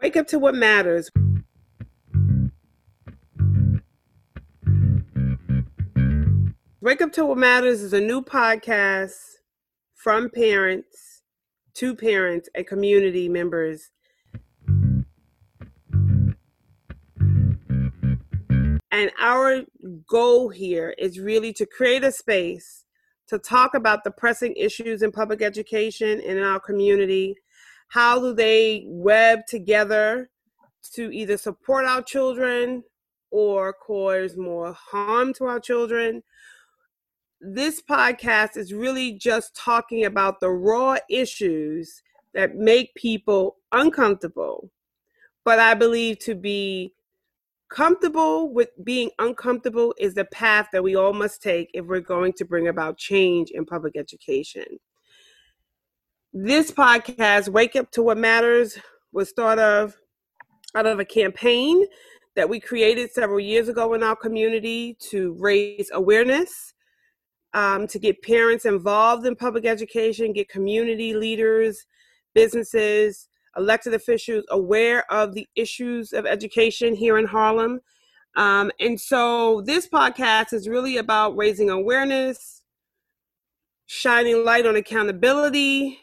Wake up to what matters. Wake Up to What Matters is a new podcast from parents to parents and community members. And our goal here is really to create a space to talk about the pressing issues in public education and in our community. How do they web together to either support our children or cause more harm to our children? This podcast is really just talking about the raw issues that make people uncomfortable, but I believe to be comfortable with being uncomfortable is the path that we all must take if we're going to bring about change in public education. This podcast, Wake Up to What Matters, was thought of out of a campaign that we created several years ago in our community to raise awareness, um, to get parents involved in public education, get community leaders, businesses, elected officials aware of the issues of education here in Harlem. Um, and so this podcast is really about raising awareness, shining light on accountability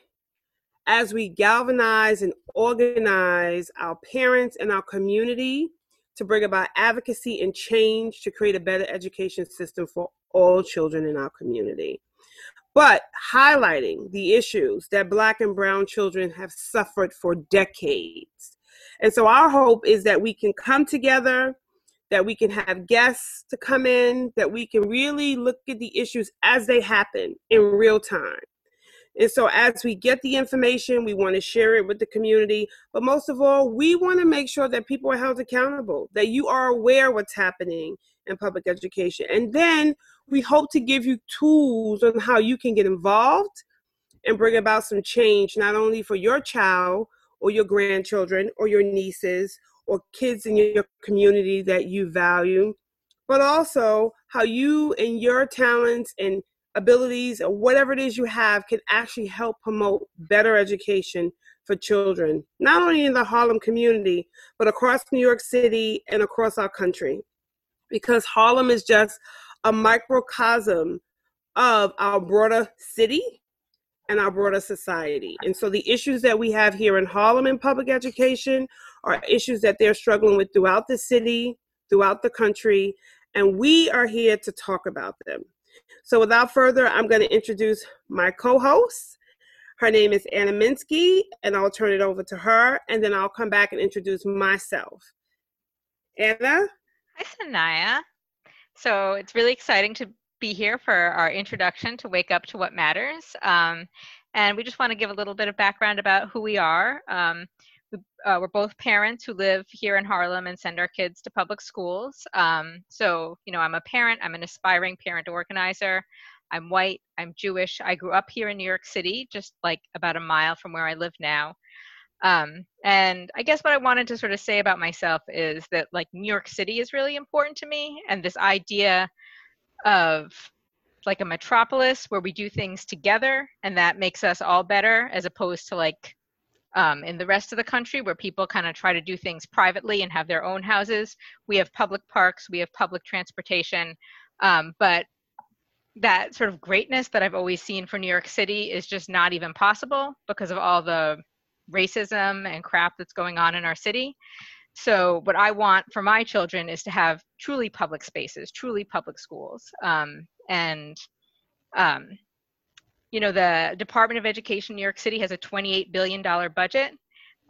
as we galvanize and organize our parents and our community to bring about advocacy and change to create a better education system for all children in our community but highlighting the issues that Black and Brown children have suffered for decades. And so our hope is that we can come together, that we can have guests to come in, that we can really look at the issues as they happen in real time. And so, as we get the information, we want to share it with the community. But most of all, we want to make sure that people are held accountable, that you are aware what's happening in public education. And then we hope to give you tools on how you can get involved and bring about some change, not only for your child or your grandchildren or your nieces or kids in your community that you value, but also how you and your talents and abilities or whatever it is you have can actually help promote better education for children, not only in the Harlem community, but across New York City and across our country. Because Harlem is just a microcosm of our broader city and our broader society. And so the issues that we have here in Harlem in public education are issues that they're struggling with throughout the city, throughout the country, and we are here to talk about them. So without further, I'm going to introduce my co-host. Her name is Anna Minsky, and I'll turn it over to her, and then I'll come back and introduce myself. Anna? Hi, Sanaya. So it's really exciting to be here for our introduction to Wake Up to What Matters. Um, and we just want to give a little bit of background about who we are. Um, uh, we're both parents who live here in Harlem and send our kids to public schools. Um, so, you know, I'm a parent, I'm an aspiring parent organizer. I'm white, I'm Jewish. I grew up here in New York City, just like about a mile from where I live now. Um, and I guess what I wanted to sort of say about myself is that like New York City is really important to me, and this idea of like a metropolis where we do things together and that makes us all better as opposed to like um, in the rest of the country where people kind of try to do things privately and have their own houses we have public parks we have public transportation um, but that sort of greatness that i've always seen for new york city is just not even possible because of all the racism and crap that's going on in our city. So, what I want for my children is to have truly public spaces, truly public schools. Um, and, um, you know, the Department of Education New York City has a $28 billion budget.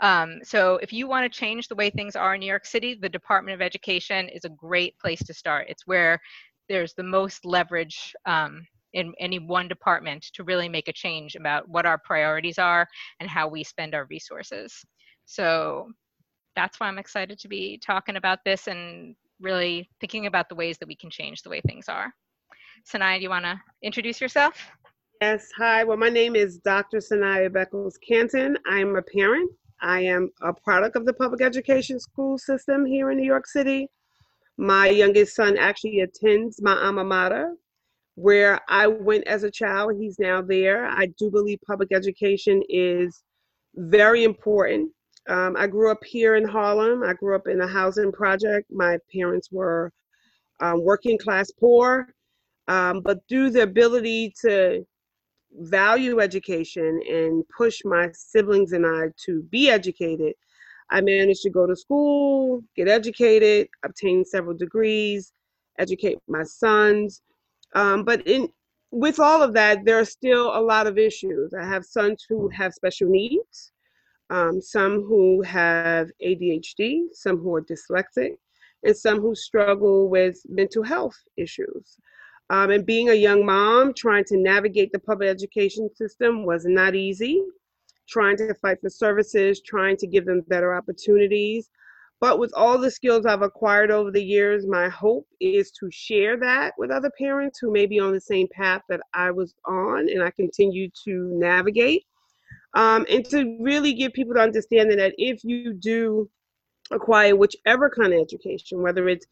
Um, so, if you want to change the way things are in New York City, the Department of Education is a great place to start. It's where there's the most leverage um, in any one department to really make a change about what our priorities are and how we spend our resources. So that's why I'm excited to be talking about this and really thinking about the ways that we can change the way things are. Sanaya, do you want to introduce yourself? Yes, hi. Well, my name is Dr. Sanaya Beckles Canton. I'm a parent. I am a product of the public education school system here in New York City. My youngest son actually attends my alma mater, where I went as a child. He's now there. I do believe public education is very important Um, I grew up here in Harlem. I grew up in a housing project. My parents were um, working class poor, um, but through the ability to value education and push my siblings and I to be educated, I managed to go to school, get educated, obtain several degrees, educate my sons. Um, but in with all of that, there are still a lot of issues. I have sons who have special needs, um, some who have ADHD, some who are dyslexic, and some who struggle with mental health issues. Um, and being a young mom, trying to navigate the public education system was not easy. Trying to fight for services, trying to give them better opportunities. But with all the skills I've acquired over the years, my hope is to share that with other parents who may be on the same path that I was on and I continue to navigate. Um, and to really give people the understanding that if you do acquire whichever kind of education, whether it's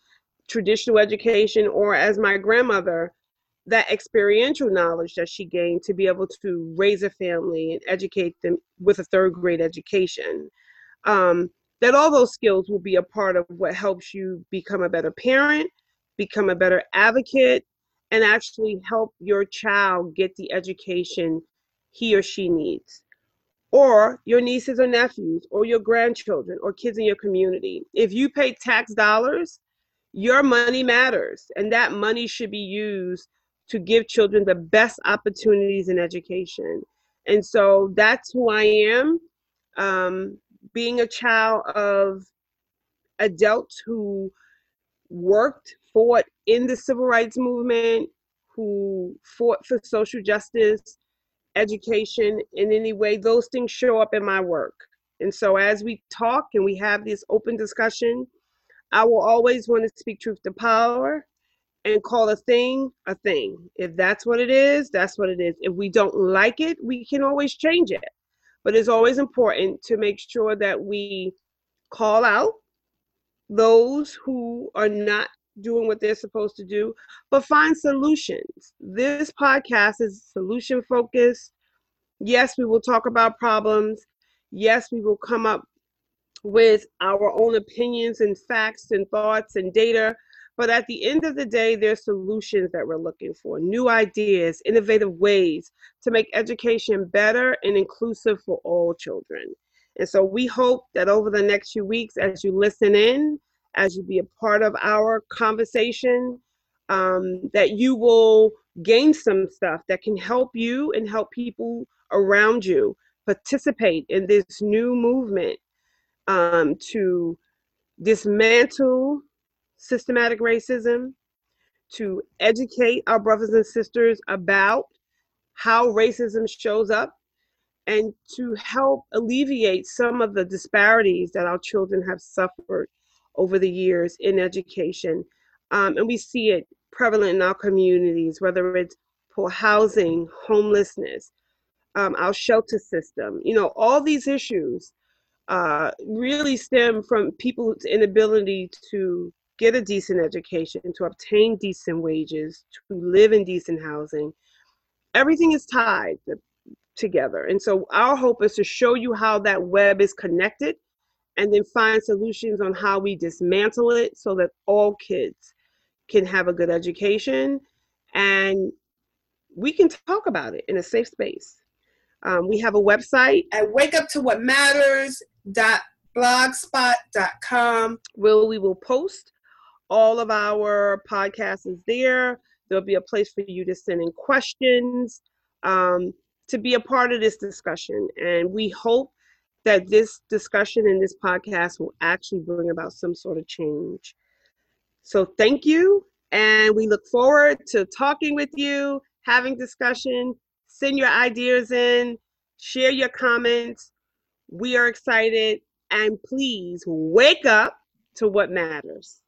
traditional education or as my grandmother, that experiential knowledge that she gained to be able to raise a family and educate them with a third grade education. Um, that all those skills will be a part of what helps you become a better parent, become a better advocate, and actually help your child get the education he or she needs. Or your nieces or nephews, or your grandchildren, or kids in your community. If you pay tax dollars, your money matters, and that money should be used to give children the best opportunities in education. And so that's who I am. Um, being a child of adults who worked, fought in the civil rights movement, who fought for social justice, education in any way, those things show up in my work. And so as we talk and we have this open discussion, I will always want to speak truth to power and call a thing a thing. If that's what it is, that's what it is. If we don't like it, we can always change it. But it's always important to make sure that we call out those who are not doing what they're supposed to do, but find solutions. This podcast is solution focused. Yes, we will talk about problems. Yes, we will come up with our own opinions and facts and thoughts and data but at the end of the day, there's solutions that we're looking for, new ideas, innovative ways to make education better and inclusive for all children. And so we hope that over the next few weeks, as you listen in, as you be a part of our conversation, um, that you will gain some stuff that can help you and help people around you participate in this new movement um, to dismantle systematic racism, to educate our brothers and sisters about how racism shows up, and to help alleviate some of the disparities that our children have suffered over the years in education. Um, and we see it prevalent in our communities, whether it's poor housing, homelessness, um, our shelter system, you know, all these issues uh, really stem from people's inability to get a decent education, to obtain decent wages, to live in decent housing. Everything is tied together. And so our hope is to show you how that web is connected and then find solutions on how we dismantle it so that all kids can have a good education and we can talk about it in a safe space. Um, we have a website at wakeuptowhatmatters.blogspot.com where we will post all of our podcasts is there. There'll be a place for you to send in questions, um, to be a part of this discussion. And we hope that this discussion and this podcast will actually bring about some sort of change. So thank you. And we look forward to talking with you, having discussion. Send your ideas in, share your comments. We are excited. And please wake up to what matters.